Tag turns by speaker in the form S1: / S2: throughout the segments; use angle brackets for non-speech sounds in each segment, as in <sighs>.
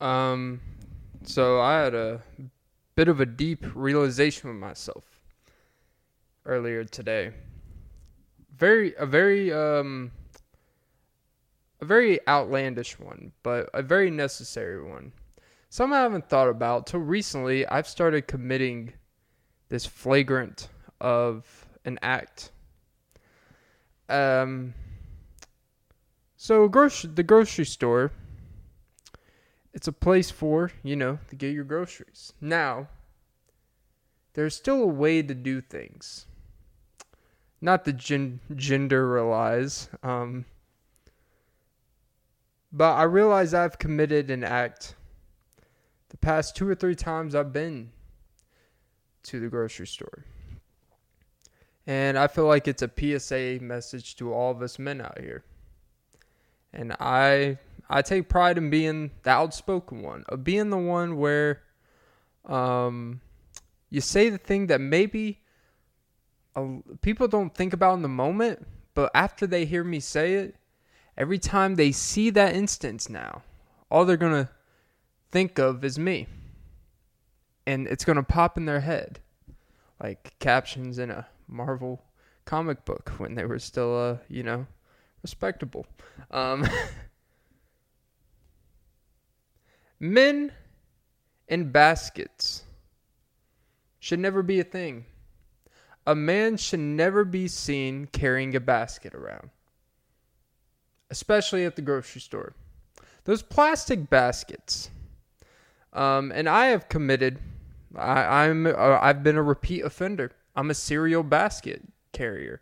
S1: Um, so I had a bit of a deep realization with myself earlier today. Very, a very, um, a very outlandish one, but a very necessary one. Some I haven't thought about till recently. I've started committing this flagrant of an act. Um. So, grocery, the grocery store it's a place for, you know, to get your groceries. Now, there's still a way to do things. Not to gen- generalize, um, but I realize I've committed an act the past two or three times I've been to the grocery store. And I feel like it's a PSA message to all of us men out here. And I I take pride in being the outspoken one, of being the one where um, you say the thing that maybe uh, people don't think about in the moment, but after they hear me say it, every time they see that instance now, all they're going to think of is me. And it's going to pop in their head like captions in a Marvel comic book <laughs> when they were still, uh, you know, respectable. Um, <laughs> Men in baskets should never be a thing. A man should never be seen carrying a basket around, especially at the grocery store. Those plastic baskets. Um, and I have committed. I, I'm. Uh, I've been a repeat offender. I'm a serial basket carrier.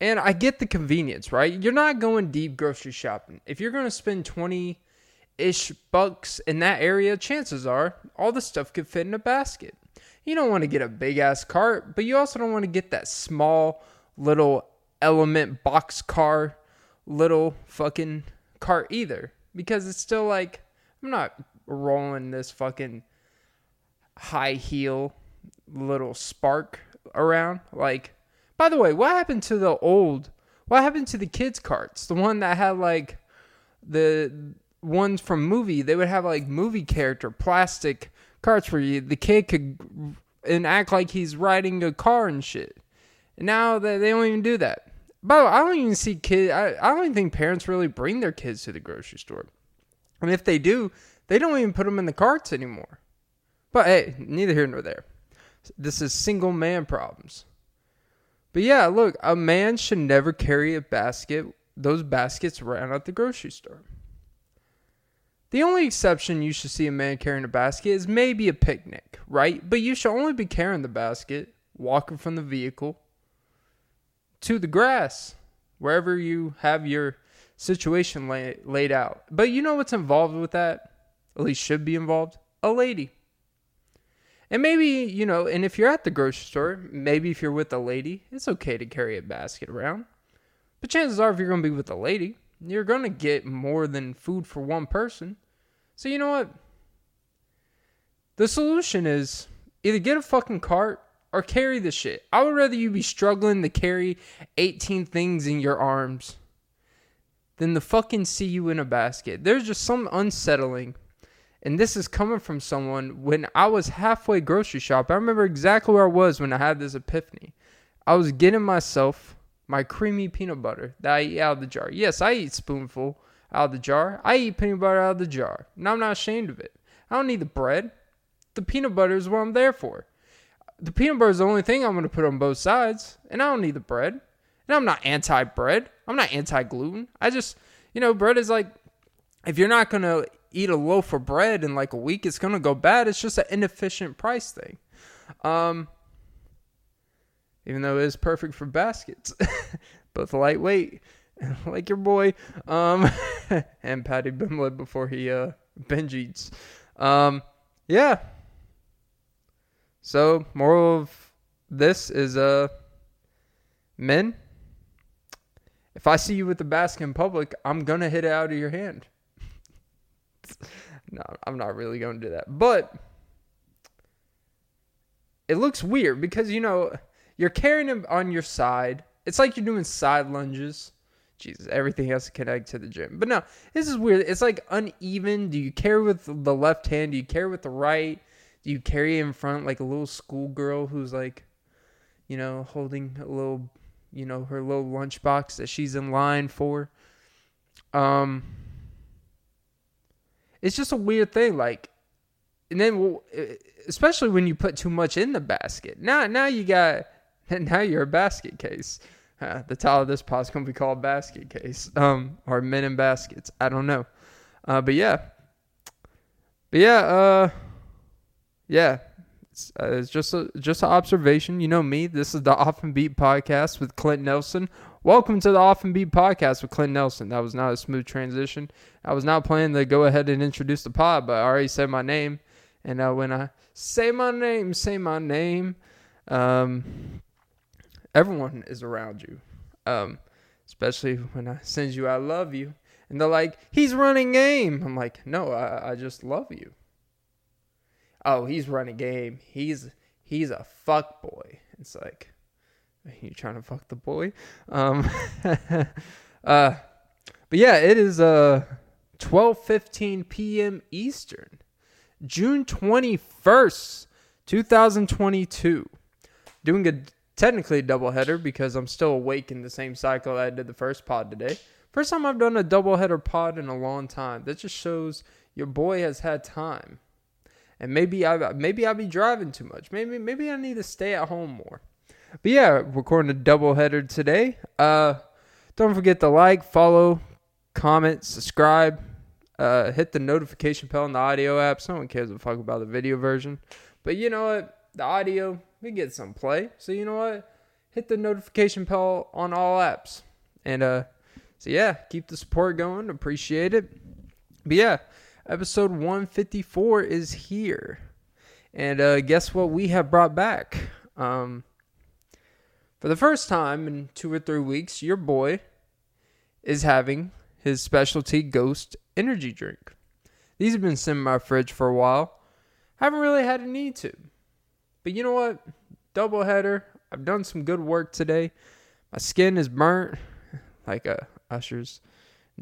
S1: And I get the convenience, right? You're not going deep grocery shopping. If you're going to spend 20 ish bucks in that area, chances are all the stuff could fit in a basket. You don't want to get a big ass cart, but you also don't want to get that small little element box car little fucking cart either because it's still like I'm not rolling this fucking high heel little spark around like by the way what happened to the old what happened to the kids carts the one that had like the ones from movie, they would have like movie character plastic carts where you, the kid could and act like he's riding a car and shit. And now they, they don't even do that. By the way, I don't even see kids. I, I don't even think parents really bring their kids to the grocery store. And if they do, they don't even put them in the carts anymore. But hey, neither here nor there. This is single man problems. But yeah, look, a man should never carry a basket, those baskets around at the grocery store. The only exception you should see a man carrying a basket is maybe a picnic, right? But you should only be carrying the basket, walking from the vehicle to the grass, wherever you have your situation lay, laid out. But you know what's involved with that? At least should be involved? A lady. And maybe, you know, and if you're at the grocery store, maybe if you're with a lady, it's okay to carry a basket around. But chances are, if you're going to be with a lady, you're going to get more than food for one person. So, you know what? The solution is either get a fucking cart or carry the shit. I would rather you be struggling to carry 18 things in your arms than to fucking see you in a basket. There's just some unsettling. And this is coming from someone when I was halfway grocery shop. I remember exactly where I was when I had this epiphany. I was getting myself my creamy peanut butter that I eat out of the jar. Yes, I eat spoonful out of the jar. I eat peanut butter out of the jar. And I'm not ashamed of it. I don't need the bread. The peanut butter is what I'm there for. The peanut butter is the only thing I'm going to put on both sides. And I don't need the bread. And I'm not anti bread. I'm not anti gluten. I just, you know, bread is like, if you're not going to eat a loaf of bread in like a week, it's going to go bad. It's just an inefficient price thing. Um, even though it is perfect for baskets. <laughs> Both lightweight, <laughs> like your boy, um, <laughs> and Patty Bimlet before he uh, binge eats. Um, yeah. So, moral of this is uh, men, if I see you with the basket in public, I'm going to hit it out of your hand. no, I'm not really going to do that. But it looks weird because, you know, you're carrying him on your side. It's like you're doing side lunges Jesus, everything has to connect to the gym. But no, this is weird. It's like uneven. Do you carry with the left hand? Do you carry with the right? Do you carry in front like a little schoolgirl who's like, you know, holding a little, you know, her little lunchbox that she's in line for? Um, it's just a weird thing. Like, and then especially when you put too much in the basket. Now, now you got, <laughs> now you're a basket case. Uh, the title of this pod is going to be called Basket Case, um, or Men in Baskets. I don't know, uh, but yeah, but yeah, uh, yeah. It's, uh, it's just a just an observation. You know me. This is the Off and Beat podcast with Clint Nelson. Welcome to the Off and Beat podcast with Clint Nelson. That was not a smooth transition. I was not planning to go ahead and introduce the pod, but I already said my name, and uh, when I say my name, say my name. Um, everyone is around you. Um, especially when I send you I love you. And they're like, he's running game. I'm like, no, I, I just love you. Oh, he's running game. He's he's a fuck boy. It's like, you trying to fuck the boy? Um, <laughs> uh, but yeah, it is uh 12:15 p.m. Eastern, June 21st, 2022. Doing a technically a doubleheader because I'm still awake in the same cycle I did the first pod today. First time I've done a doubleheader pod in a long time. That just shows your boy has had time. And maybe I maybe I'll be driving too much. Maybe maybe I need to stay at home more. But yeah, recording a doubleheader today. Uh don't forget to like, follow, comment, subscribe, uh, hit the notification bell in the audio app. Someone cares a fuck about the video version. But you know what? The audio, we get some play. So you know what? Hit the notification bell on all apps. And uh so yeah, keep the support going. Appreciate it. But yeah, episode 154 is here. And uh guess what we have brought back? Um for the first time in 2 or 3 weeks, your boy is having his specialty ghost energy drink. These have been sitting in my fridge for a while. Haven't really had a need to. But you know what? Doubleheader. I've done some good work today. My skin is burnt like a Usher's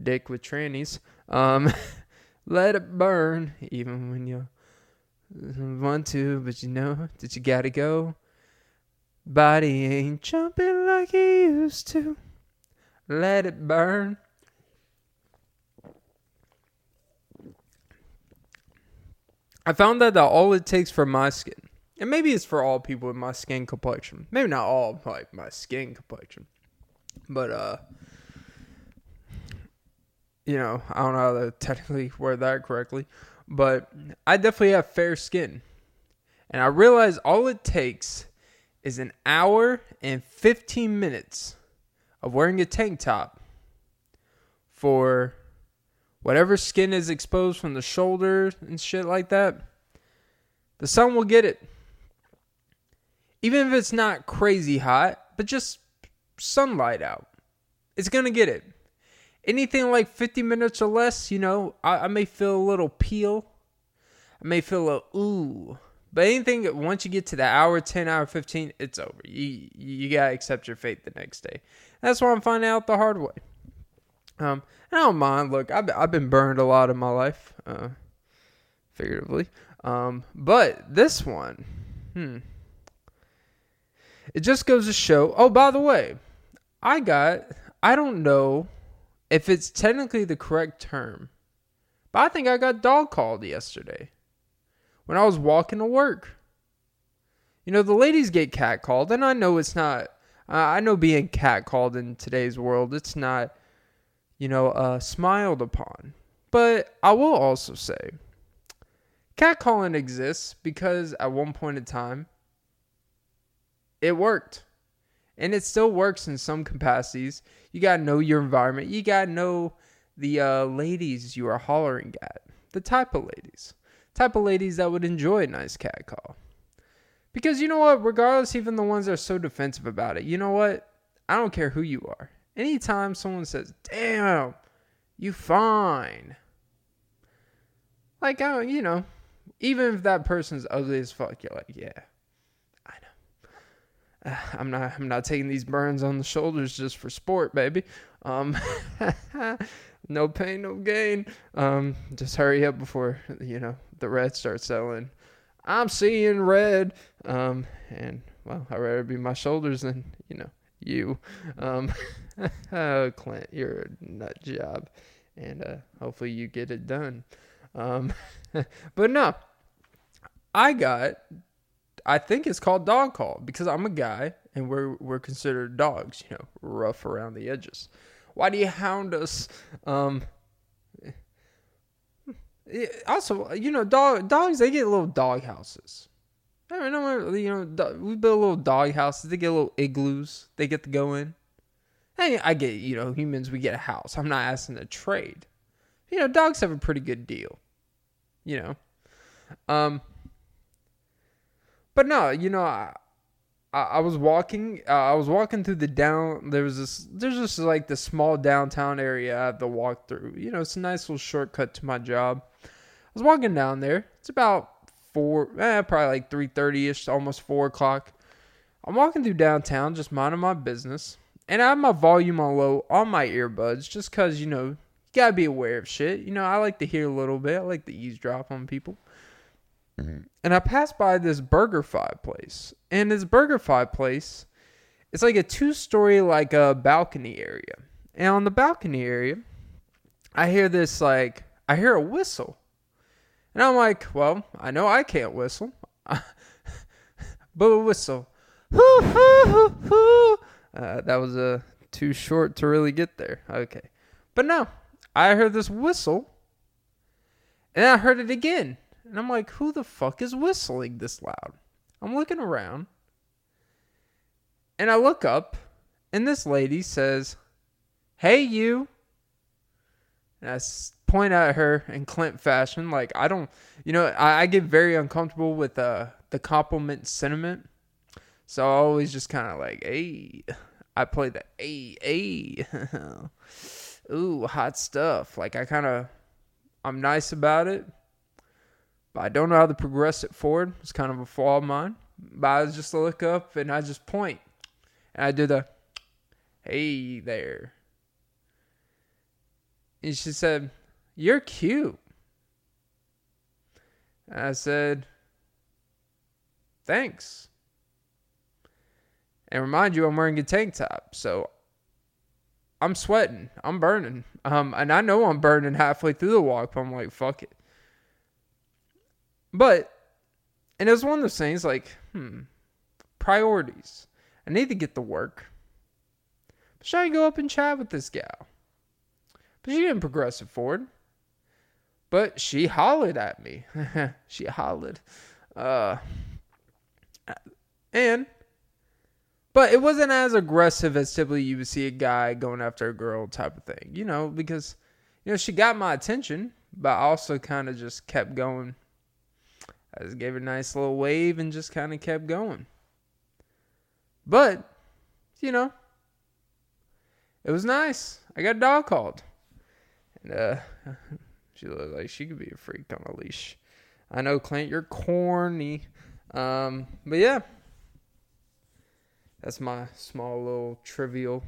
S1: dick with trannies. Um, <laughs> let it burn, even when you want to, but you know that you gotta go. Body ain't jumping like he used to. Let it burn. I found that, that all it takes for my skin and maybe it's for all people with my skin complexion. Maybe not all like my skin complexion, but uh, you know, I don't know how to technically <laughs> word that correctly, but I definitely have fair skin, and I realize all it takes is an hour and fifteen minutes of wearing a tank top for whatever skin is exposed from the shoulder and shit like that. The sun will get it even if it's not crazy hot, but just sunlight out. It's gonna get it. Anything like 50 minutes or less, you know, I, I may feel a little peel. I may feel a ooh. But anything once you get to the hour 10, hour 15, it's over. You you gotta accept your fate the next day. That's why I'm finding out the hard way. Um, I don't mind. Look, I've I've been burned a lot in my life, uh, figuratively. Um, but this one, hmm. It just goes to show. Oh, by the way, I got, I don't know if it's technically the correct term, but I think I got dog called yesterday when I was walking to work. You know, the ladies get cat called, and I know it's not, uh, I know being cat called in today's world, it's not, you know, uh, smiled upon. But I will also say, catcalling exists because at one point in time, it worked. And it still works in some capacities. You got to know your environment. You got to know the uh, ladies you are hollering at. The type of ladies. Type of ladies that would enjoy a nice cat call. Because you know what? Regardless, even the ones that are so defensive about it, you know what? I don't care who you are. Anytime someone says, damn, you fine. Like, I, you know, even if that person's ugly as fuck, you're like, yeah, <sighs> I'm not I'm not taking these burns on the shoulders just for sport, baby. Um, <laughs> no pain, no gain. Um, just hurry up before you know the red starts selling. I'm seeing red. Um, and well, I'd rather be my shoulders than you know you. Um, oh, <laughs> Clint, you're a nut job, and uh, hopefully you get it done. Um, <laughs> but no, I got. I think it's called dog call because I'm a guy and we're we're considered dogs, you know, rough around the edges. Why do you hound us? Um, also, you know, dog dogs they get little dog houses. I mean, you know, we build little dog houses. They get little igloos. They get to go in. Hey, I get, you know, humans we get a house. I'm not asking to trade. You know, dogs have a pretty good deal. You know, um, but no, you know, I, I, was walking. Uh, I was walking through the down. There was this. There's just like the small downtown area I had to walk through. You know, it's a nice little shortcut to my job. I was walking down there. It's about four, eh, probably like three thirty ish, almost four o'clock. I'm walking through downtown, just minding my business, and I have my volume on low on my earbuds, just cause you know you gotta be aware of shit. You know, I like to hear a little bit. I like to eavesdrop on people. Mm-hmm. And I passed by this BurgerFi place. And this BurgerFi place, it's like a two story, like a balcony area. And on the balcony area, I hear this, like, I hear a whistle. And I'm like, well, I know I can't whistle. <laughs> but a whistle. <laughs> Uh, that was uh, too short to really get there. Okay. But no, I heard this whistle. And I heard it again. And I'm like, who the fuck is whistling this loud? I'm looking around. And I look up, and this lady says, Hey, you. And I point at her in Clint fashion. Like, I don't, you know, I, I get very uncomfortable with uh, the compliment sentiment. So I always just kind of like, hey, I play the hey, hey. <laughs> Ooh, hot stuff. Like, I kind of, I'm nice about it but I don't know how to progress it forward. It's kind of a flaw of mine. But I just look up and I just point. And I do the, hey there. And she said, You're cute. And I said, Thanks. And remind you, I'm wearing a tank top. So I'm sweating. I'm burning. Um, and I know I'm burning halfway through the walk, but I'm like, fuck it. But, and it was one of those things like, hmm, priorities. I need to get to work. But should I go up and chat with this gal? But she didn't progress it forward. But she hollered at me. <laughs> she hollered. Uh, and, but it wasn't as aggressive as typically you would see a guy going after a girl type of thing, you know, because, you know, she got my attention, but I also kind of just kept going I just gave her a nice little wave and just kind of kept going. But, you know, it was nice. I got a dog called. And uh <laughs> she looked like she could be a freak on a leash. I know, Clint, you're corny. Um, but yeah. That's my small little trivial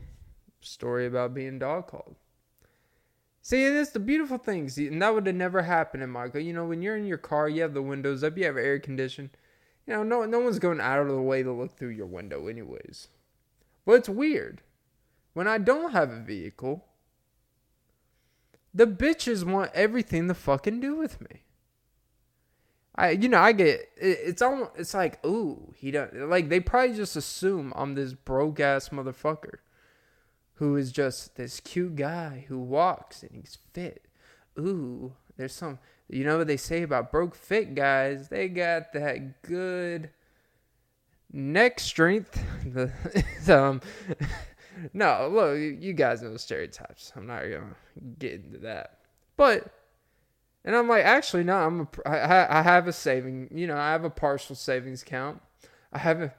S1: story about being dog called. See, it's the beautiful things, and that would have never happened in Michael. You know, when you're in your car, you have the windows up, you have air conditioning. You know, no, no one's going out of the way to look through your window, anyways. But it's weird. When I don't have a vehicle, the bitches want everything to fucking do with me. I, you know, I get it's almost it's like, ooh, he don't like they probably just assume I'm this broke ass motherfucker who is just this cute guy who walks and he's fit. Ooh, there's some, you know what they say about broke fit guys? They got that good neck strength. <laughs> um, <laughs> no, look, you guys know stereotypes. I'm not gonna get into that, but. And I'm like, actually, no. I'm a, I, I have a saving. You know, I have a partial savings account. I have a,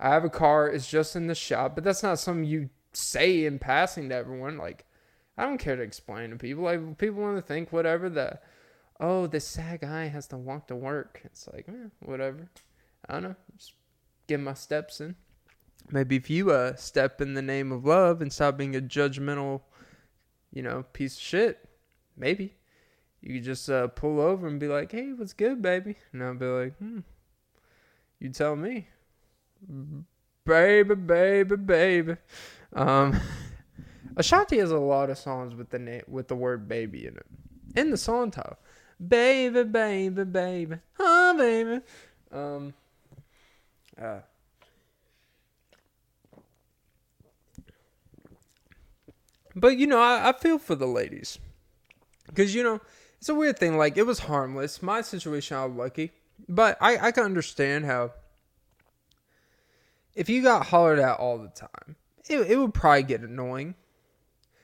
S1: I have a car. It's just in the shop, but that's not something you say in passing to everyone. Like, I don't care to explain to people. Like, people want to think whatever the, oh, this sad guy has to walk to work. It's like, eh, whatever. I don't know. Just get my steps in. maybe if you uh step in the name of love and stop being a judgmental, you know, piece of shit, maybe you could just uh, pull over and be like, "Hey, what's good, baby?" And I'll be like, "Hmm, you tell me, baby, baby, baby." Um, <laughs> Ashanti has a lot of songs with the name with the word "baby" in it, in the song title, "Baby, baby, baby, oh baby." Um, uh, but you know, I, I feel for the ladies because you know it's a weird thing. Like it was harmless. My situation, I was lucky, but I I can understand how if you got hollered at all the time, it it would probably get annoying,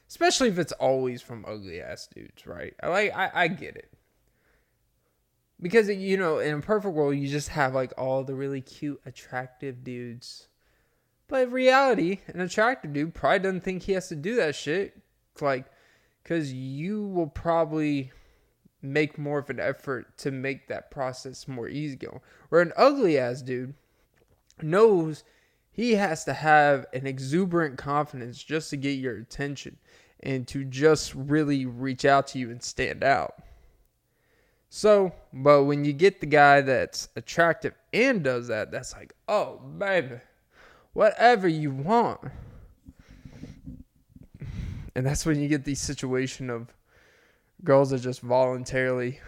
S1: especially if it's always from ugly ass dudes, right? I like I I get it. Because you know, in a perfect world, you just have like all the really cute, attractive dudes. But in reality, an attractive dude probably doesn't think he has to do that shit. Like, because you will probably make more of an effort to make that process more easy going. Where an ugly ass dude knows he has to have an exuberant confidence just to get your attention and to just really reach out to you and stand out. So, but when you get the guy that's attractive and does that, that's like, oh, baby, whatever you want. And that's when you get the situation of girls that just voluntarily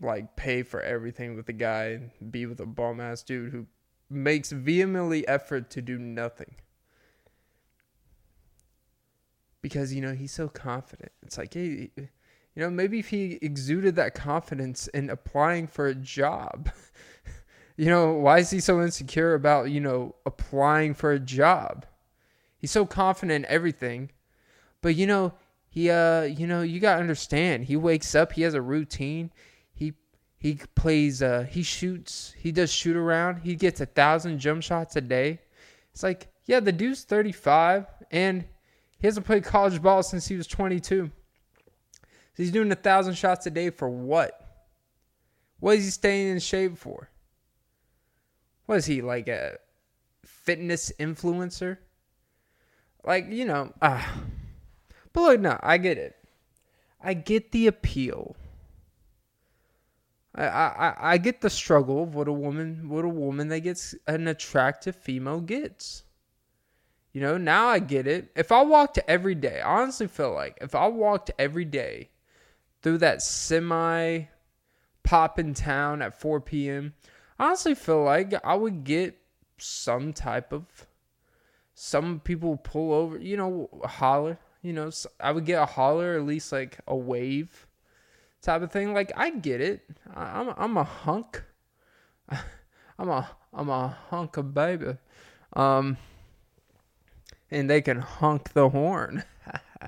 S1: like pay for everything with the guy and be with a bum ass dude who makes vehemently effort to do nothing. Because, you know, he's so confident. It's like, hey, you know, maybe if he exuded that confidence in applying for a job, <laughs> you know, why is he so insecure about, you know, applying for a job? He's so confident in everything. But, you know, he, uh, you know, you got to understand, he wakes up, he has a routine. He, plays, uh, he shoots, he does shoot around. He gets a thousand jump shots a day. It's like, yeah, the dude's 35 and he hasn't played college ball since he was 22. So He's doing a thousand shots a day for what? What is he staying in shape for? What is he like a fitness influencer? Like you know. Uh, but look, no, I get it. I get the appeal. I, I I get the struggle of what a woman what a woman that gets an attractive female gets. You know, now I get it. If I walked every day, I honestly feel like if I walked every day through that semi pop in town at 4 p.m., I honestly feel like I would get some type of some people pull over, you know, holler, you know, I would get a holler, at least like a wave type of thing. Like I get it. I, am I'm a hunk. <laughs> I'm a I'm a hunk of baby. Um, and they can hunk the horn. <laughs>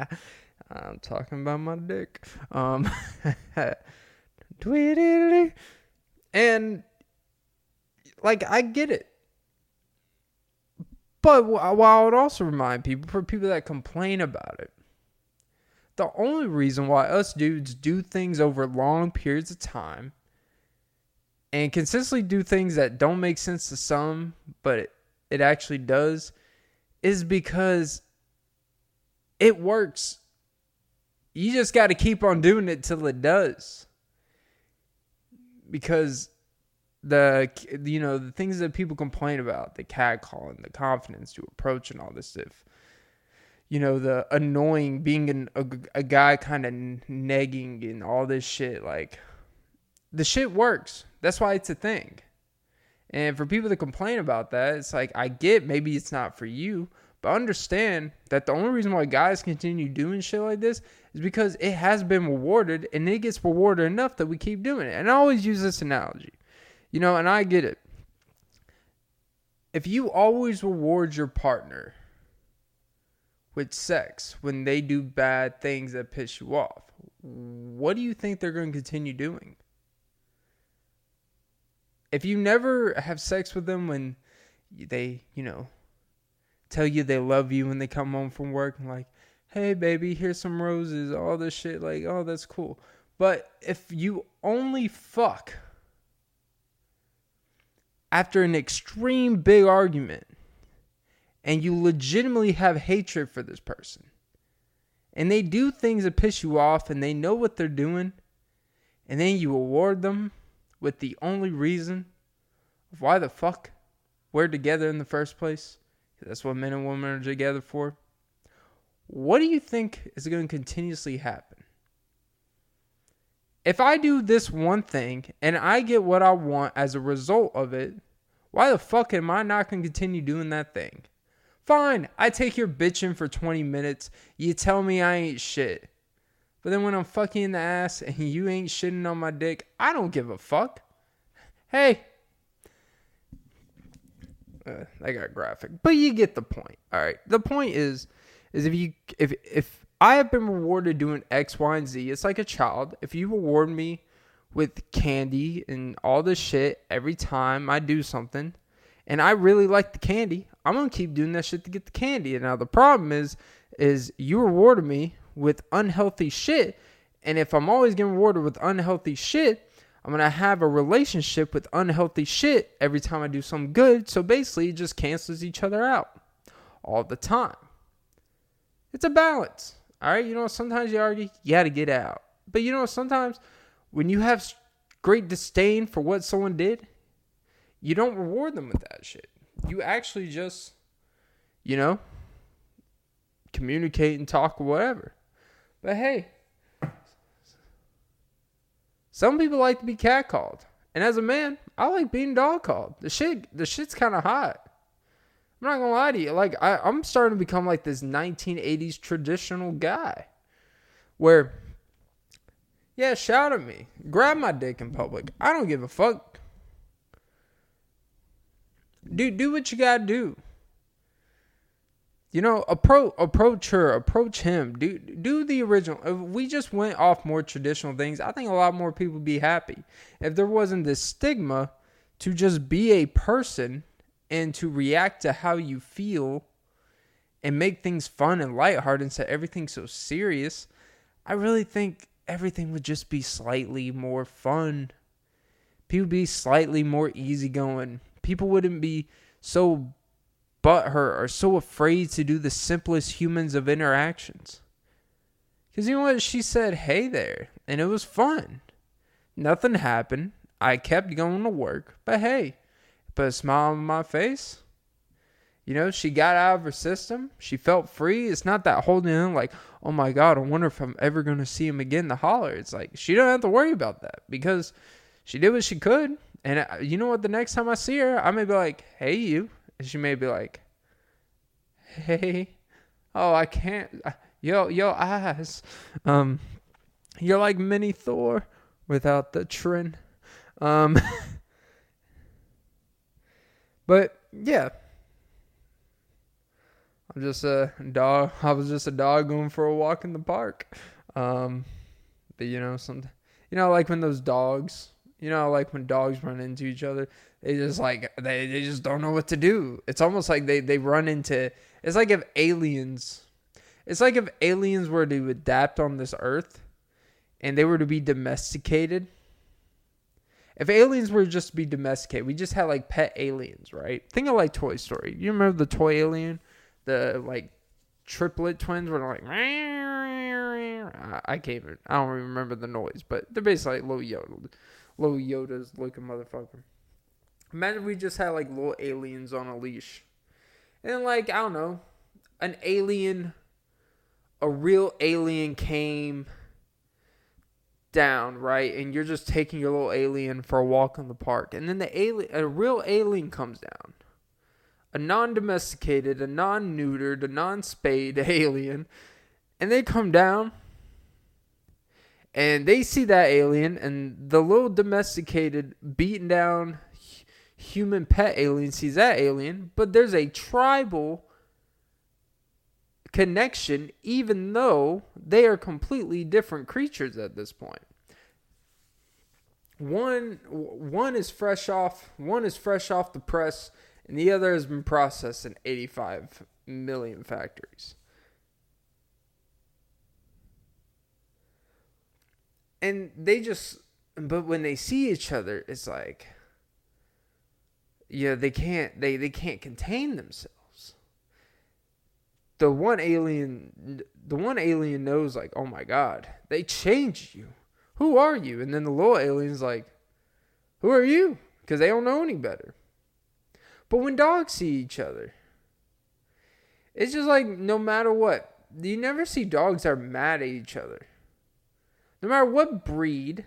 S1: I'm talking about my dick. Um, <laughs> and like I get it, but while I would also remind people for people that complain about it, the only reason why us dudes do things over long periods of time and consistently do things that don't make sense to some, but it, it actually does, is because it works you just got to keep on doing it till it does. Because the you know the things that people complain about, the cat calling, the confidence to approach, and all this stuff. You know the annoying being an, a, a guy kind of negging and all this shit. Like the shit works. That's why it's a thing. And for people to complain about that, it's like I get maybe it's not for you, but understand that the only reason why guys continue doing shit like this is because it has been rewarded and it gets rewarded enough that we keep doing it. And I always use this analogy, you know, and I get it. If you always reward your partner with sex when they do bad things that piss you off, what do you think they're going to continue doing? If you never have sex with them when they, you know, tell you they love you when they come home from work and like, hey baby, here's some roses, all this shit, like, oh that's cool. But if you only fuck after an extreme big argument and you legitimately have hatred for this person. And they do things that piss you off and they know what they're doing and then you award them with the only reason of why the fuck we're together in the first place. That's what men and women are together for. What do you think is going to continuously happen? If i do this one thing and i get what i want as a result of it why the fuck am i not going to continue doing that thing Fine, I take your bitching for 20 minutes. You tell me I ain't shit. But then when I'm fucking in the ass and you ain't shitting on my dick, I don't give a fuck. Hey. Uh, I got graphic. But you get the point. All right. The point is is if you if if I have been rewarded doing X, Y, and Z, it's like a child. If you reward me with candy and all this shit every time I do something, and I really like the candy, I'm gonna keep doing that shit to get the candy. And now the problem is, is you rewarded me with unhealthy shit, and if I'm always getting rewarded with unhealthy shit, I'm gonna have a relationship with unhealthy shit every time I do something good. So basically, it just cancels each other out all the time. It's a balance. All right, you know, sometimes you argue, you got to get out. But you know, sometimes when you have great disdain for what someone did, you don't reward them with that shit you actually just, you know, communicate and talk or whatever. But hey, some people like to be catcalled. And as a man, I like being dog called. The shit the shit's kinda hot. I'm not gonna lie to you. Like I, I'm starting to become like this 1980s traditional guy. Where yeah, shout at me. Grab my dick in public. I don't give a fuck. Do do what you gotta do. You know, approach approach her, approach him. Do do the original. If we just went off more traditional things, I think a lot more people would be happy. If there wasn't this stigma to just be a person and to react to how you feel and make things fun and lighthearted instead of everything so serious, I really think everything would just be slightly more fun. People be slightly more easygoing people wouldn't be so butthurt or so afraid to do the simplest humans of interactions. Because you know what? She said, hey there. And it was fun. Nothing happened. I kept going to work. But hey, put a smile on my face. You know, she got out of her system. She felt free. It's not that holding in like, oh my God, I wonder if I'm ever going to see him again to holler. It's like, she don't have to worry about that because she did what she could. And uh, you know what? The next time I see her, I may be like, "Hey, you," and she may be like, "Hey, oh, I can't, uh, yo, yo, eyes, um, you're like mini Thor without the trin." Um, <laughs> but yeah, I'm just a dog. I was just a dog going for a walk in the park. Um, but you know, some, you know, like when those dogs you know, like when dogs run into each other, they just like they, they just don't know what to do. It's almost like they, they run into it's like if aliens it's like if aliens were to adapt on this earth and they were to be domesticated. If aliens were just to be domesticated, we just had like pet aliens, right? Think of like Toy Story. You remember the toy alien? The like triplet twins were like I can't even I don't even remember the noise, but they're basically like low yodel little Yoda's looking motherfucker. Imagine we just had like little aliens on a leash. And like, I don't know, an alien, a real alien came down, right? And you're just taking your little alien for a walk in the park. And then the alien, a real alien comes down. A non domesticated, a non neutered, a non spayed <laughs> alien. And they come down and they see that alien and the little domesticated beaten down human pet alien sees that alien but there's a tribal connection even though they are completely different creatures at this point. One one is fresh off one is fresh off the press and the other has been processed in 85 million factories and they just but when they see each other it's like yeah they can't they they can't contain themselves the one alien the one alien knows like, "Oh my god, they changed you. Who are you?" And then the little alien's like, "Who are you?" Cuz they don't know any better. But when dogs see each other, it's just like no matter what, you never see dogs are mad at each other. No matter what breed.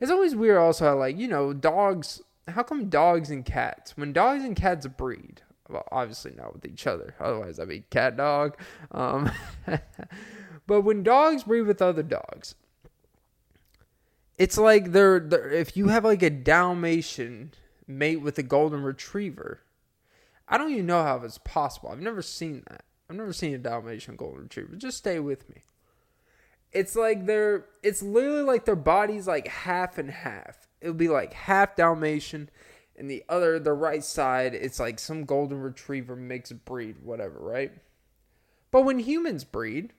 S1: It's always weird also how like, you know, dogs how come dogs and cats when dogs and cats breed well obviously not with each other otherwise I'd be cat dog um, <laughs> but when dogs breed with other dogs it's like they're, they're if you have like a dalmatian mate with a golden retriever i don't even know how it's possible. I've never seen that. I've never seen a dalmatian golden retriever. Just stay with me it's like they're it's literally like their body's like half and half it'll be like half Dalmatian, and the other, the right side, it's like some golden retriever mixed breed, whatever, right? But when humans breed,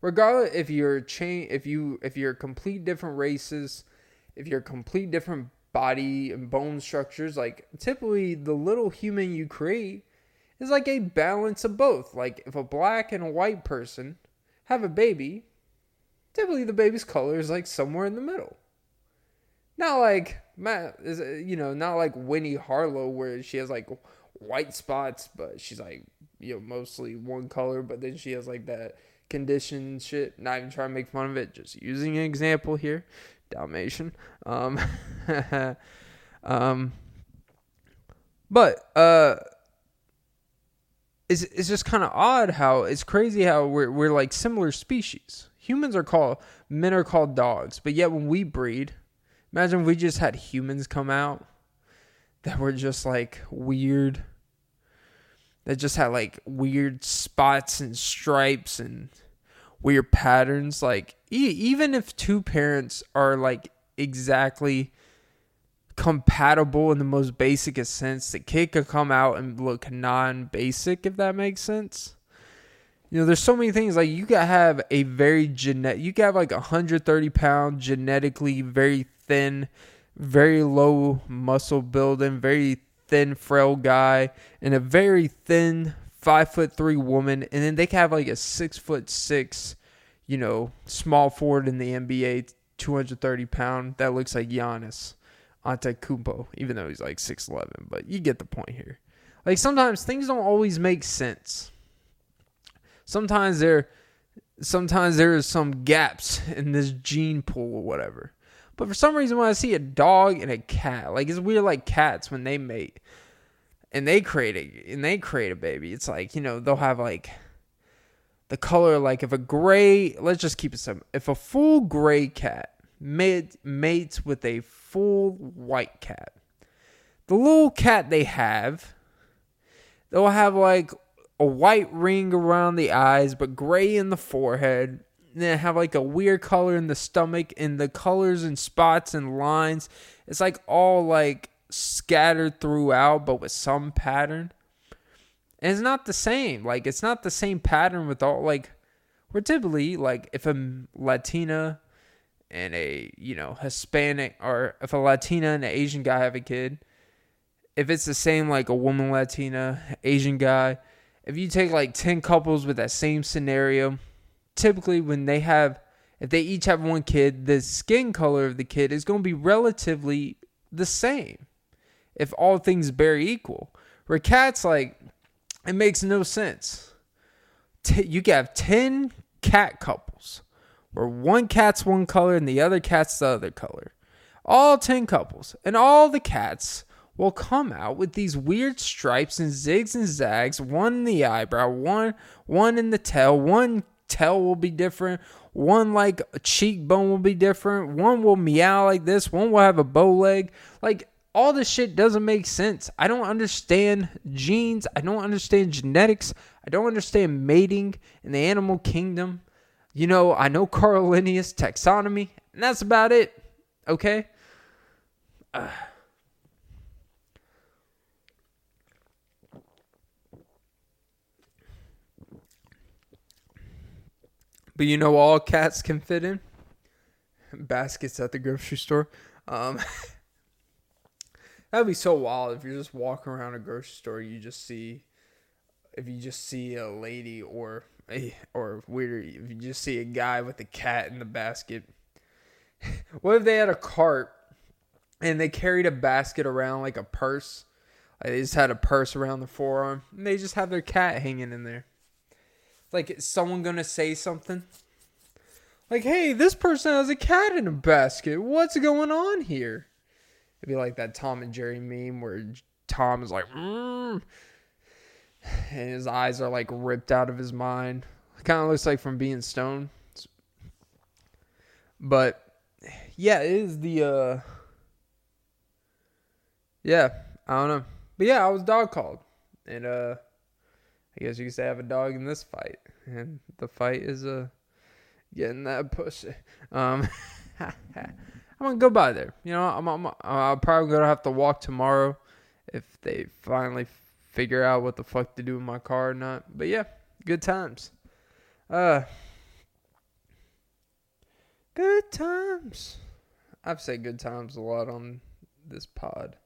S1: regardless if you're chain, if you if you're complete different races, if you're complete different body and bone structures, like typically the little human you create is like a balance of both. Like if a black and a white person have a baby, typically the baby's color is like somewhere in the middle. Not like Matt is you know not like Winnie Harlow where she has like white spots, but she's like you know mostly one color, but then she has like that condition shit. Not even trying to make fun of it, just using an example here. Dalmatian. Um, <laughs> um, but uh, it's it's just kind of odd how it's crazy how we're we're like similar species. Humans are called men are called dogs, but yet when we breed, Imagine we just had humans come out that were just like weird. That just had like weird spots and stripes and weird patterns. Like, e- even if two parents are like exactly compatible in the most basic sense, the kid could come out and look non basic, if that makes sense. You know, there's so many things like you could have a very genetic, you could have like a 130 pound genetically very thin, very low muscle building, very thin, frail guy, and a very thin five foot three woman, and then they can have like a six foot six, you know, small forward in the NBA, 230 pound that looks like Giannis Antetokounmpo, even though he's like 6'11. But you get the point here. Like sometimes things don't always make sense. Sometimes there, sometimes there is some gaps in this gene pool or whatever. But for some reason, when I see a dog and a cat, like it's weird, like cats when they mate and they create a and they create a baby, it's like you know they'll have like the color like if a gray. Let's just keep it simple. If a full gray cat mate, mates with a full white cat, the little cat they have, they'll have like a white ring around the eyes, but gray in the forehead, And then have like a weird color in the stomach and the colors and spots and lines it's like all like scattered throughout but with some pattern. And it's not the same like it's not the same pattern with all like we're typically like if a latina and a you know hispanic or if a latina and an asian guy have a kid if it's the same like a woman latina asian guy if you take like 10 couples with that same scenario typically when they have if they each have one kid, the skin color of the kid is going to be relatively the same if all things bear equal. Where cats like it makes no sense. T- you can have 10 cat couples where one cat's one color and the other cat's the other color. All 10 couples and all the cats will come out with these weird stripes and zigs and zags, one in the eyebrow, one one in the tail, one tail will be different. One like cheekbone will be different. One will meow like this. One will have a bow leg. Like all this shit doesn't make sense. I don't understand genes. I don't understand genetics. I don't understand mating in the animal kingdom. You know, I know Carl Linnaeus taxonomy, and that's about it. Okay? Uh. <sighs> But you know, all cats can fit in <laughs> baskets at the grocery store. Um, <laughs> that'd be so wild if you're just walking around a grocery store, you just see if you just see a lady or <laughs> or weird if you just see a guy with a cat in the basket. <laughs> what if they had a cart and they carried a basket around like a purse? Like they just had a purse around the forearm and they just have their cat hanging in there. Like is someone gonna say something? Like, hey, this person has a cat in a basket. What's going on here? It'd be like that Tom and Jerry meme where Tom is like, mm, and his eyes are like ripped out of his mind. It kind of looks like from being stoned. But yeah, it is the uh yeah, I don't know. But yeah, I was dog called. And uh I guess you could say I have a dog in this fight. And the fight is uh getting that pussy. Um <laughs> I'm gonna go by there. You know, I'm, I'm I'm probably gonna have to walk tomorrow if they finally figure out what the fuck to do with my car or not. But yeah, good times. Uh, good times. I've said good times a lot on this pod.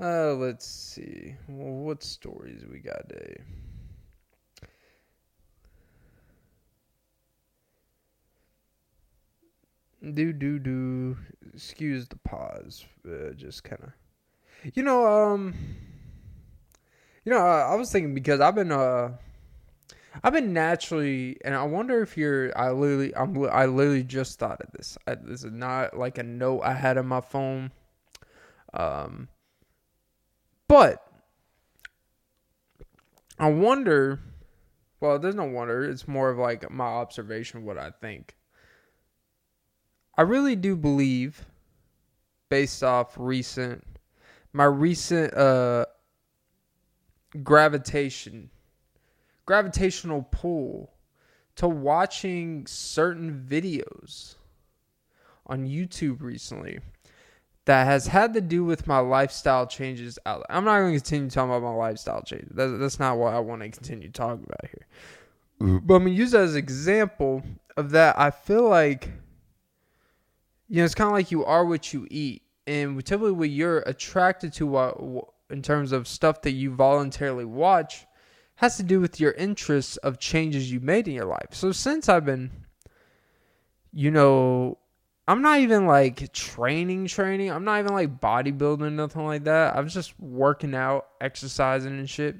S1: Uh, let's see. What stories we got today? Do do do. Excuse the pause. Uh, just kind of you know, um, you know, I, was thinking because I've been, uh, I've been naturally, and I wonder if you're. I literally, I'm. I literally just thought of this. I, this is not like a note I had on my phone. Um, but I wonder. Well, there's no wonder. It's more of like my observation, what I think. I really do believe, based off recent my recent uh gravitation gravitational pull to watching certain videos on YouTube recently that has had to do with my lifestyle changes. I'm not going to continue talking about my lifestyle changes. That's, that's not what I want to continue talking about here. Mm-hmm. But I'm going to use that as an example of that. I feel like, you know, it's kind of like you are what you eat and typically what you're attracted to what in terms of stuff that you voluntarily watch has to do with your interests of changes you made in your life. So since I've been you know I'm not even like training training. I'm not even like bodybuilding nothing like that. I'm just working out, exercising and shit.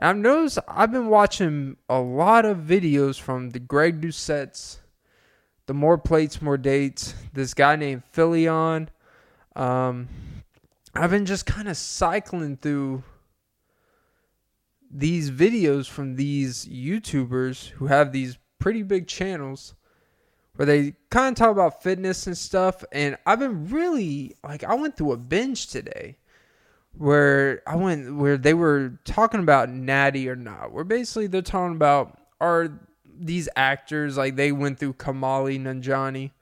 S1: And I've noticed I've been watching a lot of videos from the Greg Doucette's, the More Plates, More Dates, this guy named Philion, um, I've been just kind of cycling through these videos from these YouTubers who have these pretty big channels where they kind of talk about fitness and stuff. And I've been really like, I went through a binge today where I went where they were talking about natty or not. Where basically they're talking about are these actors like they went through Kumail Nanjiani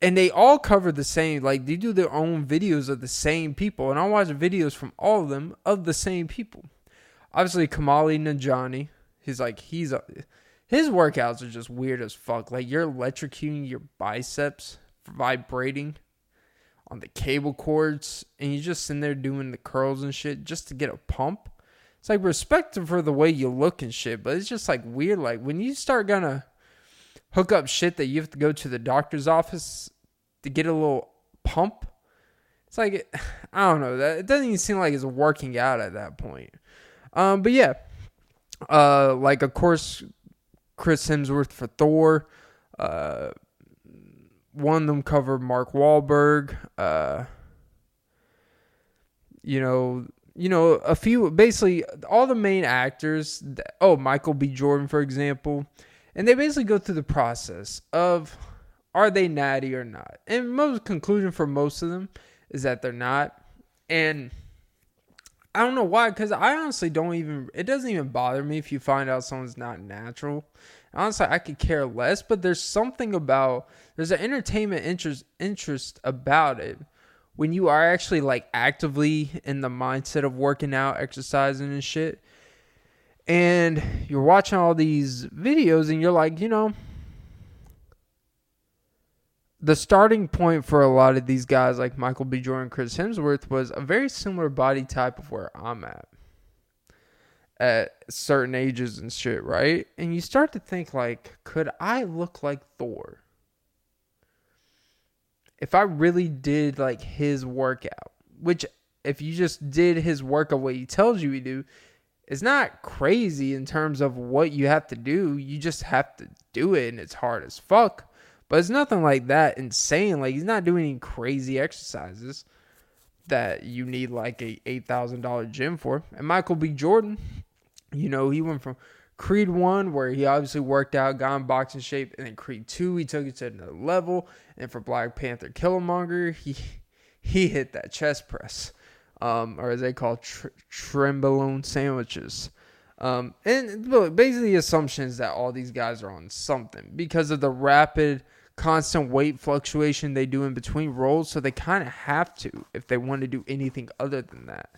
S1: and they all cover the same like they do their own videos of the same people and i watch videos from all of them of the same people. Obviously kumail nanjiani he's like he's a, his workouts are just weird as fuck. Like you're electrocuting your biceps vibrating on the cable cords and you just sitting there doing the curls and shit just to get a pump. It's like respect for the way you look and shit but it's just like weird. Like when you start gonna hook up shit that you have to go to the doctor's office to get a little pump. It's like <sighs> I don't know that it doesn't even seem like it's working out at that point. Um, but yeah, uh, like of course, Chris Hemsworth for Thor. Uh, one of them covered Mark Wahlberg. Uh, you know, you know, a few basically all the main actors. Oh, Michael B. Jordan, for example. And they basically go through the process of are they natty or not? And most conclusion for most of them is that they're not. And I don't know why, because I honestly don't even it doesn't even bother me if you find out someone's not natural. Honestly, I could care less, but there's something about there's an entertainment interest interest about it when you are actually like actively in the mindset of working out, exercising and shit and you're watching all these videos and you're like, you know, the starting point for a lot of these guys like Michael B. Jordan, Chris Hemsworth was a very similar body type of where I'm at. at certain ages and shit, right? And you start to think like, could I look like Thor? If I really did like his workout, which if you just did his workout what he tells you to do, it's not crazy in terms of what you have to do. You just have to do it and it's hard as fuck. But it's nothing like that insane. Like he's not doing any crazy exercises that you need like a eight thousand dollar gym for. And Michael B. Jordan, you know, he went from Creed one, where he obviously worked out, got in boxing shape, and then Creed two, he took it to another level. And for Black Panther Killmonger, he <laughs> he hit that chest press, um, or as they call tr- trenbolone sandwiches. Um, and basically, the assumption is that all these guys are on something because of the rapid constant weight fluctuation they do in between rolls, so they kind of have to if they want to do anything other than that.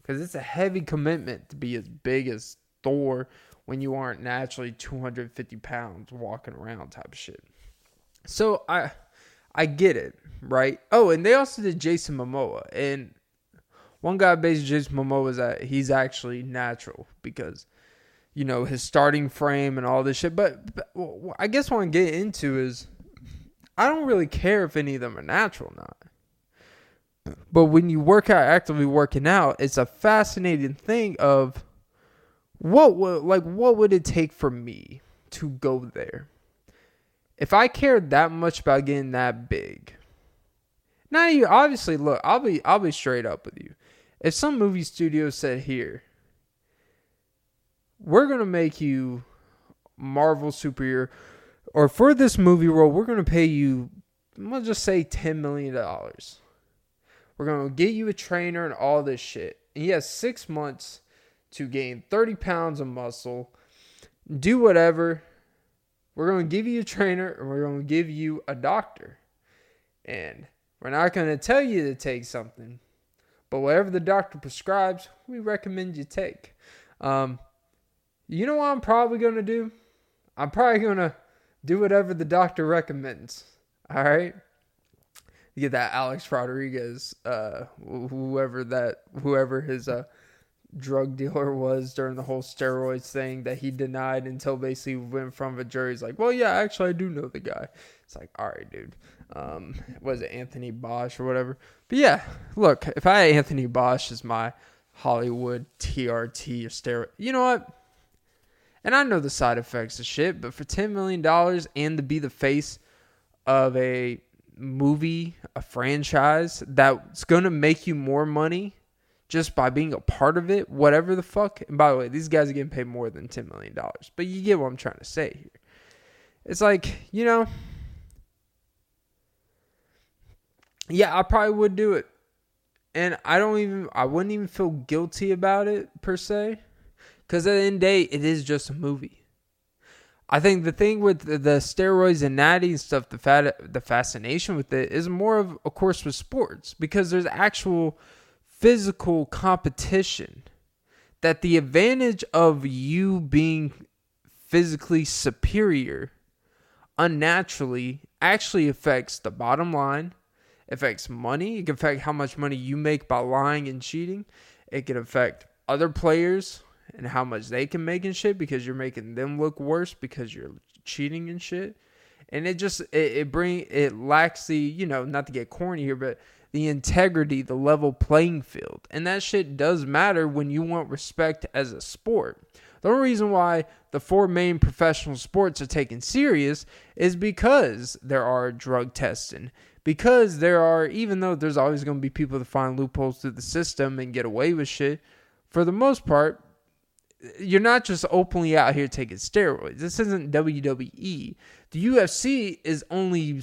S1: Because it's a heavy commitment to be as big as Thor when you aren't naturally 250 pounds walking around type of shit. So I I get it, right? Oh, and they also did Jason Momoa, and one guy based Jason Momoa is that he's actually natural because you know his starting frame and all this shit. But, but well, I guess what I'm getting into is I don't really care if any of them are natural or not. But when you work out actively working out, it's a fascinating thing of what would like what would it take for me to go there? If I cared that much about getting that big. Now you obviously look, I'll be I'll be straight up with you. If some movie studio said here, we're gonna make you Marvel superhero or for this movie role, we're to pay you, let's just say $10 million. We're going to get you a trainer and all this shit. And he has six months to gain 30 pounds of muscle, do whatever. We're to give you a trainer and we're to give you a doctor. And we're not to tell you to take something, but whatever the doctor prescribes, we recommend you take. Um, you know what I'm probably going to do? I'm probably going to do whatever the doctor recommends. All right. You get that Alex Rodriguez, uh, whoever that, whoever his uh, drug dealer <laughs> was during the whole steroids thing that he denied until basically went from a jury. He's like, well, yeah, actually, I do know the guy. It's like, all right, dude. Um, was it Anthony Bosch or whatever? But yeah, look, if I had Anthony Bosch as my Hollywood TRT or steroid, you know what? And I know the side effects of shit, but for $10 million and to be the face of a movie, a franchise that's going to make you more money just by being a part of it, whatever the fuck. And by the way, these guys are getting paid more than $10 million. But you get what I'm trying to say here. It's like, you know, yeah, I probably would do it. And I don't even, I wouldn't even feel guilty about it per se because at the end of the day, it is just a movie. I think the thing with the, steroids and natty and stuff, the fat, the fascination with it is more of, of course, with sports because there's actual physical competition. That the advantage of you being physically superior unnaturally actually affects the bottom line, affects money. It can affect how much money you make by lying and cheating. It can affect other players and how much they can make and shit because you're making them look worse because you're cheating and shit. And it just it, it bring it lacks the, you know, not to get corny here, but the integrity, the level playing field. And that shit does matter when you want respect as a sport. The only reason why the four main professional sports are taken serious is because there are drug testing. Because there are, even though there's always going to be people that find loopholes through the system and get away with shit, for the most part, you're not just openly out here taking steroids. This isn't WWE. The UFC is only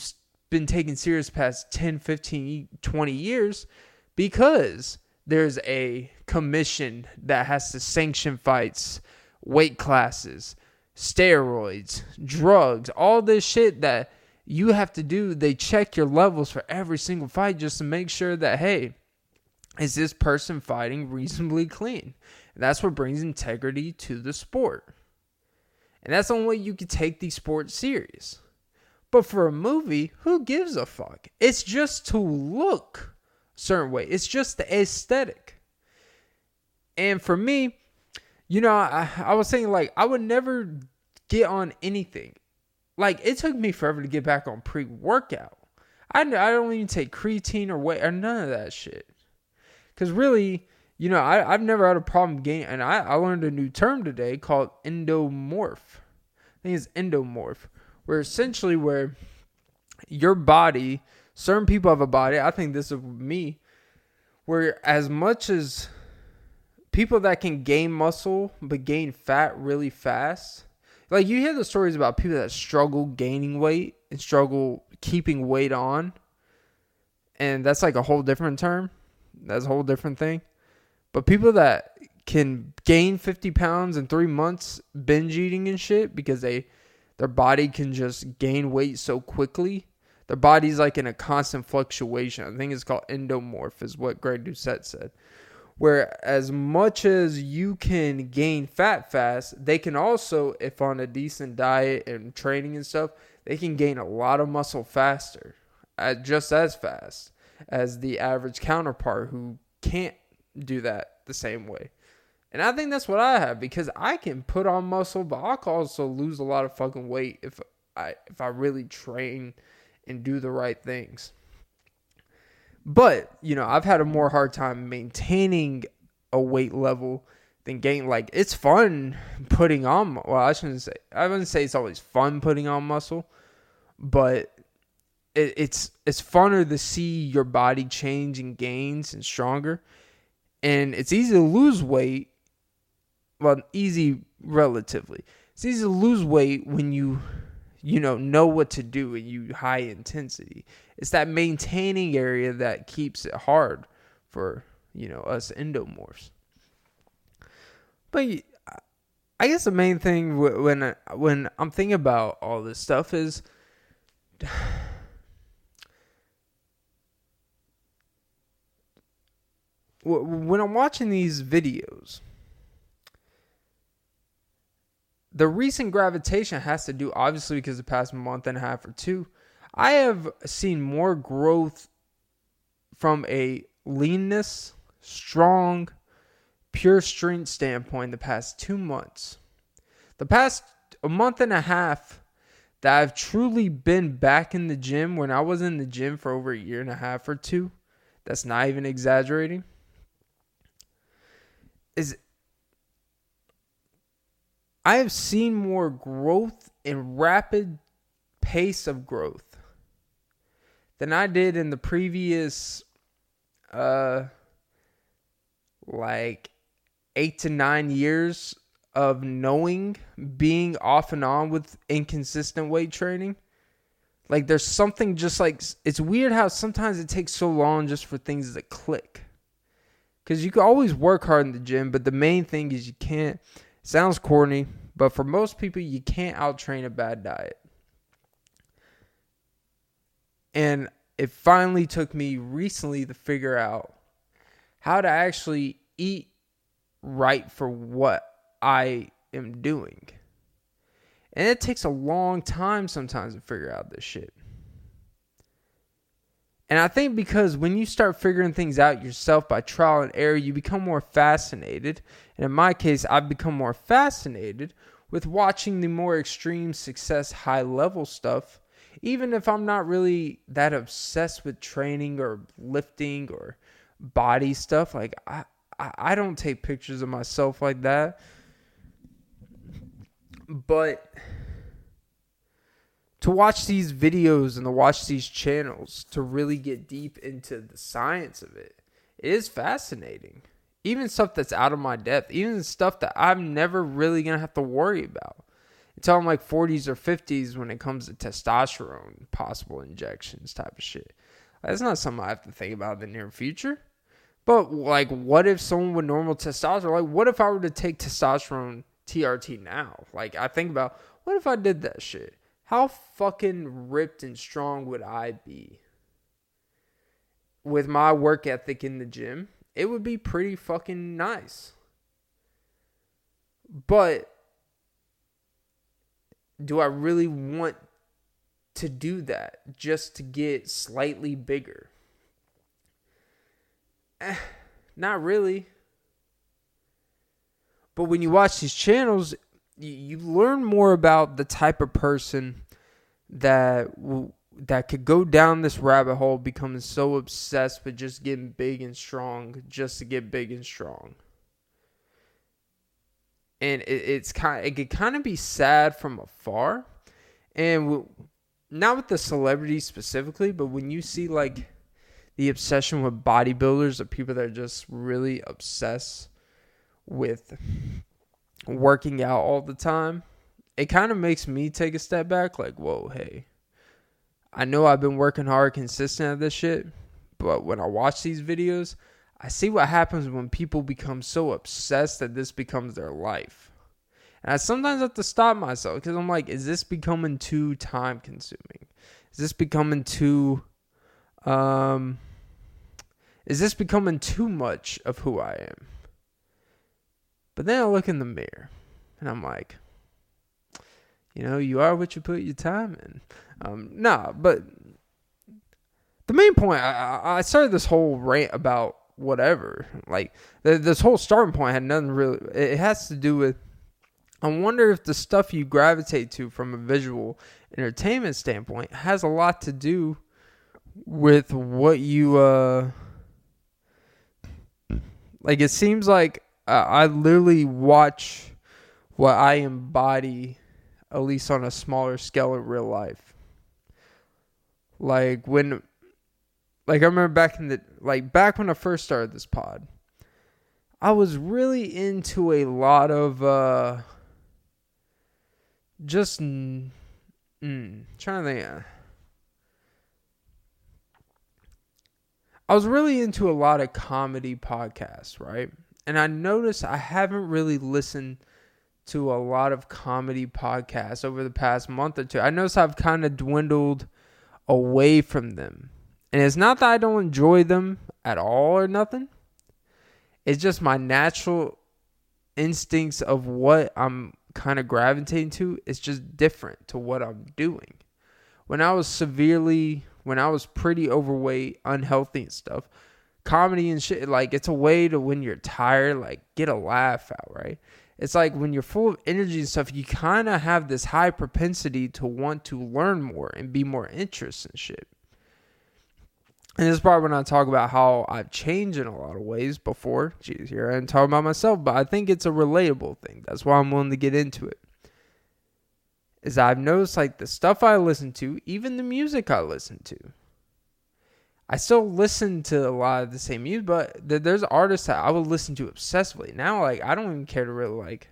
S1: been taken serious past 10, 15, 20 years because there's a commission that has to sanction fights, weight classes, steroids, drugs, all this shit that you have to do. They check your levels for every single fight just to make sure that, hey, is this person fighting reasonably clean? That's what brings integrity to the sport. And that's the only way you can take these sports serious. But for a movie, who gives a fuck? It's just to look certain way. It's just the aesthetic. And for me, you know, I, I was saying like I would never get on anything. Like it took me forever to get back on pre workout. I, I don't even take creatine or weight or none of that shit. Cause really, you know, I, I've never had a problem gaining, and I, I learned a new term today called endomorph. I think it's endomorph, where essentially where your body, certain people have a body. I think this is me, where as much as people that can gain muscle but gain fat really fast. Like you hear the stories about people that struggle gaining weight and struggle keeping weight on. And that's like a whole different term. That's a whole different thing. But people that can gain 50 pounds in three months binge eating and shit because they their body can just gain weight so quickly. Their body's like in a constant fluctuation. I think it's called endomorph, is what Greg Doucette said where as much as you can gain fat fast, they can also, if on a decent diet and training and stuff, they can gain a lot of muscle faster, just as fast as the average counterpart who can't do that the same way. And I think that's what I have because I can put on muscle, but I can also lose a lot of fucking weight if I if I really train and do the right things. But, you know, I've had a more hard time maintaining a weight level than gain Like, it's fun putting on, well, I shouldn't say, I wouldn't say it's always fun putting on muscle, but it, it's, it's funner to see your body change and gains and stronger. And it's easy to lose weight. Well, easy relatively. It's easy to lose weight when you you know know what to do and you high intensity it's that maintaining area that keeps it hard for you know us endomorphs but i guess the main thing when when i'm thinking about all this stuff is <sighs> when i'm watching these videos the recent gravitation has to do obviously because the past month and a half or two i have seen more growth from a leanness strong pure strength standpoint the past two months. The past a month and a half that i've truly been back in the gym when i was in the gym for over a year and a half or two that's not even exaggerating is I have seen more growth and rapid pace of growth than I did in the previous uh like 8 to 9 years of knowing being off and on with inconsistent weight training. Like there's something just like it's weird how sometimes it takes so long just for things to click. Cuz you can always work hard in the gym, but the main thing is you can't sounds corny, but for most people, you can't outtrain a bad diet. And it finally took me recently to figure out how to actually eat right for what I am doing. And it takes a long time sometimes to figure out this shit. And I think because when you start figuring things out yourself by trial and error, you become more fascinated. And in my case, I've become more fascinated with watching the more extreme success, high level stuff. Even if I'm not really that obsessed with training or lifting or body stuff, like I, I, don't take pictures of myself like that. But to watch these videos and to watch these channels to really get deep into the science of it, it is fascinating. Even stuff that's out of my depth, even stuff that I'm never really gonna have to worry about until I'm like 40s or 50s when it comes to testosterone, possible injections type of shit. That's not something I have to think about in the near future. But like, what if someone with normal testosterone? Like, what if I were to take testosterone TRT now? Like, I think about what if I did that shit? How fucking ripped and strong would I be with my work ethic in the gym? It would be pretty fucking nice. But do I really want to do that just to get slightly bigger? Eh, not really. But when you watch these channels, you, learn more about the type of person that that could go down this rabbit hole, becoming so obsessed with just getting big and strong, just to get big and strong. And it, it's kind, it could kind of be sad from afar, and not with the celebrities specifically, but when you see like the obsession with bodybuilders, or people that are just really obsessed with working out all the time, it kind of makes me take a step back. Like, whoa, hey, I know I've been working hard, consistent at this shit, but when I watch these videos, I see what happens when people become so obsessed that this becomes their life. And I sometimes have to stop myself because I'm like, is this becoming too time consuming? Is this becoming too um is this becoming too much of who I am? But then I look in the mirror and I'm like, you know, you are what you put your time in. Um, nah, but the main point, I, I started this whole rant about whatever. Like, this whole starting point had nothing really, it has to do with I wonder if the stuff you gravitate to from a visual entertainment standpoint has a lot to do with what you uh like it seems like I literally watch what I embody at least on a smaller scale in real life. Like when like I remember back in the like back when I first started this pod, I was really into a lot of uh just mm, trying to think. Uh, I was really into a lot of comedy podcasts, right? And I notice I haven't really listened to a lot of comedy podcasts over the past month or two. I notice I've kind of dwindled away from them. And it's not that I don't enjoy them at all or nothing. It's just my natural instincts of what I'm kind of gravitating to is just different to what I'm doing. When I was severely, when I was pretty overweight, unhealthy and stuff, comedy and shit, like it's a way to when you're tired, like get a laugh out, right? it's like when you're full of energy and stuff, you kind of have this high propensity to want to learn more and be more interested in shit. And this is probably when I talk about how I've changed in a lot of ways before. Jeez, here I am talking about myself, but I think it's a relatable thing. That's why I'm willing to get into it. Is I've noticed like the stuff I listen to, even the music I listen to, I still listen to a lot of the same music, but there's artists that I will listen to obsessively. Now, like I don't even care to really like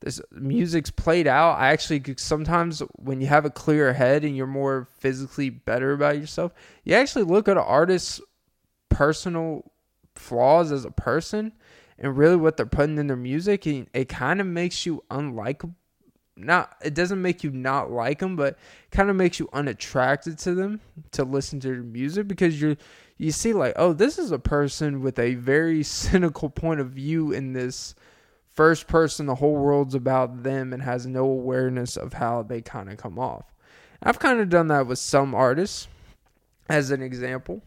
S1: this music's played out. I actually sometimes when you have a clearer head and you're more physically better about yourself, you actually look at an artist's personal flaws as a person and really what they're putting in their music, and it kind of makes you unlikable not it doesn't make you not like them, but kind of makes you unattracted to them to listen to their music because you're you see like, oh, this is a person with a very <laughs> cynical point of view in this first person the whole world's about them and has no awareness of how they kind of come off. I've kind of done that with some artists as an example.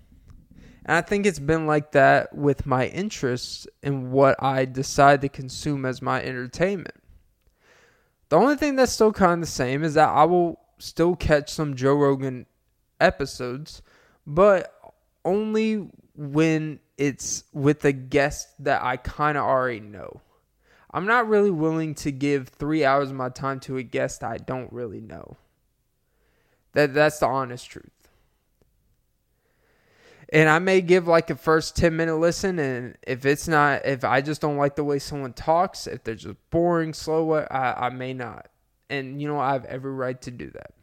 S1: And I think it's been like that with my interests in what I decide to consume as my entertainment. The only thing that's still kind of the same is that I will still catch some Joe Rogan episodes, but only when it's with a guest that I kind of already know. I'm not really willing to give three hours of my time to a guest I don't really know. That that's the honest truth and I may give like a first 10 minute listen and if it's not if I just don't like the way someone talks, if they're just boring, slow, I, I may not. And you know, I have every right to do that.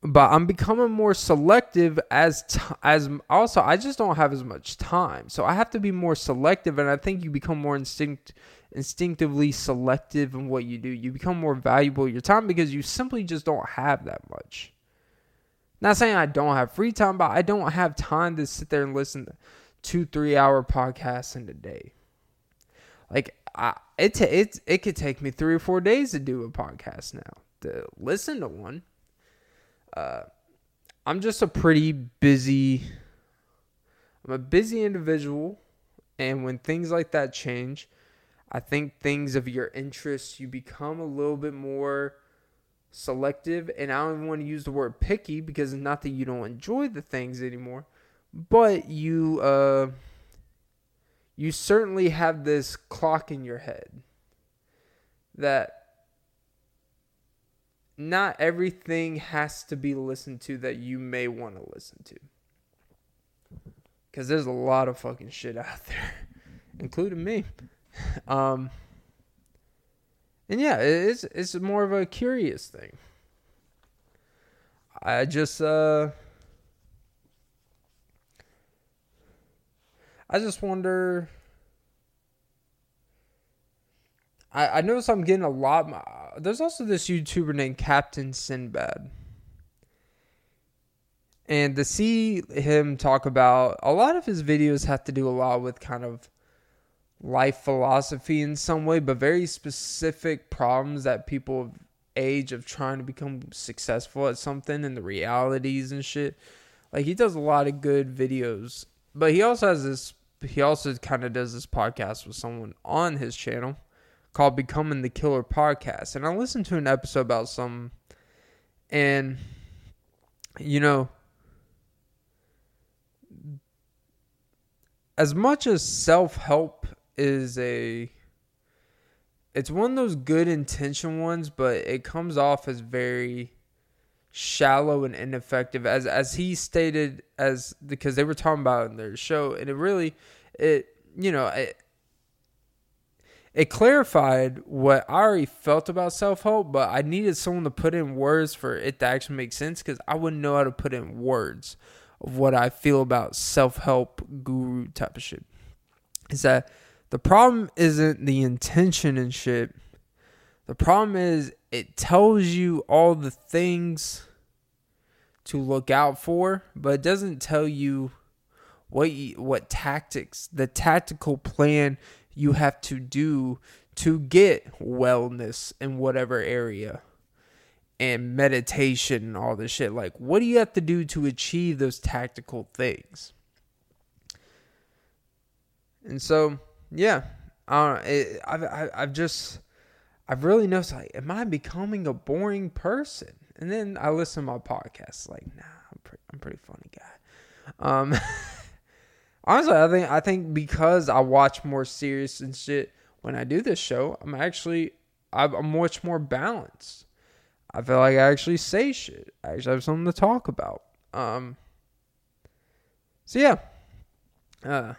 S1: But I'm becoming more selective as t- as also I just don't have as much time. So I have to be more selective and I think you become more instinct instinctively selective in what you do. You become more valuable your time because you simply just don't have that much. Not saying I don't have free time, but I don't have time to sit there and listen to two, three hour podcasts in a day. Like I, it, it, it could take me three or four days to do a podcast now to listen to one. Uh, I'm just a pretty busy. I'm a busy individual, And when things like that change, I think things of your interests, you become a little bit more selective. And I don't even want to use the word picky because it's not that you don't enjoy the things anymore, but you, uh, you certainly have this clock in your head that not everything has to be listened to that you may want to listen to. Because there's a lot of fucking shit out <laughs> there, including me. Um, and yeah, it's it's more of a curious thing. I just uh I just wonder I I notice I'm getting a lot there's also this YouTuber named Captain Sinbad. And to see him talk about a lot of his videos have to do a lot with kind of life philosophy in some way, but very specific problems that people of age of trying to become successful at something and the realities and shit. Like he does a lot of good videos, but he also has this. He also kind of does this podcast with someone on his channel called Becoming the Killer Podcast, and I listened to an episode about some, and you know as much as self help is a it's one of those good intention ones, but it comes off as very shallow and ineffective as as he stated as because they were talking about in their show and it really it you know it it clarified what I already felt about self help, but I needed someone to put in words for it to actually make sense because I wouldn't know how to put in words of what I feel about self help guru type of shit. Is that the problem isn't the intention and shit. The problem is it tells you all the things to look out for, but it doesn't tell you what you, what tactics, the tactical plan you have to do to get wellness in whatever area and meditation and all this shit. Like, what do you have to do to achieve those tactical things? And so, yeah, know. It, I've, I, I've just, I've really noticed, like, am I becoming a boring person? And then I listen to my podcast, like, nah, I'm pretty, I'm pretty funny guy. Um, <laughs> honestly, I think, I think because I watch more serious and shit when I do this show, I'm actually, I'm much more balanced. I feel like I actually say shit. I actually have something to talk about. Um. So yeah. Uh. Uh,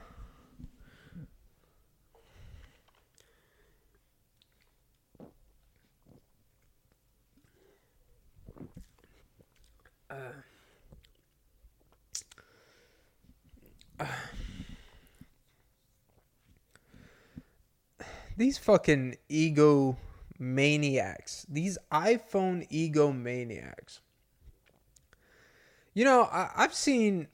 S1: these fucking ego maniacs, these iPhone ego maniacs. You know, I, I've seen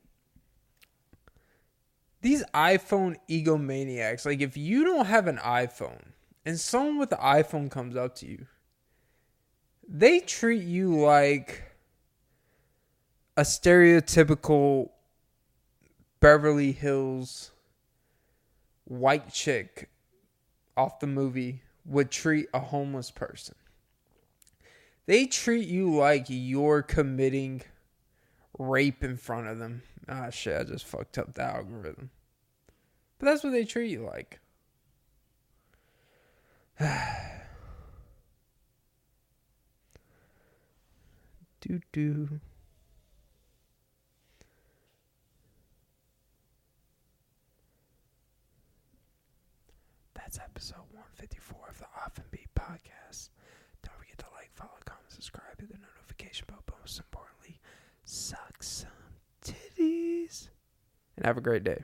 S1: these iPhone ego maniacs. Like, if you don't have an iPhone and someone with an iPhone comes up to you, they treat you like a stereotypical Beverly Hills white chick off the movie would treat a homeless person. They treat you like you're committing rape in front of them. Ah, shit, I just fucked up the algorithm. But that's what they treat you like. <sighs> do do. Episode 154 of the Off and Beat podcast. Don't forget to like, follow, comment, subscribe, hit the notification bell, but most importantly, suck some titties. And have a great day.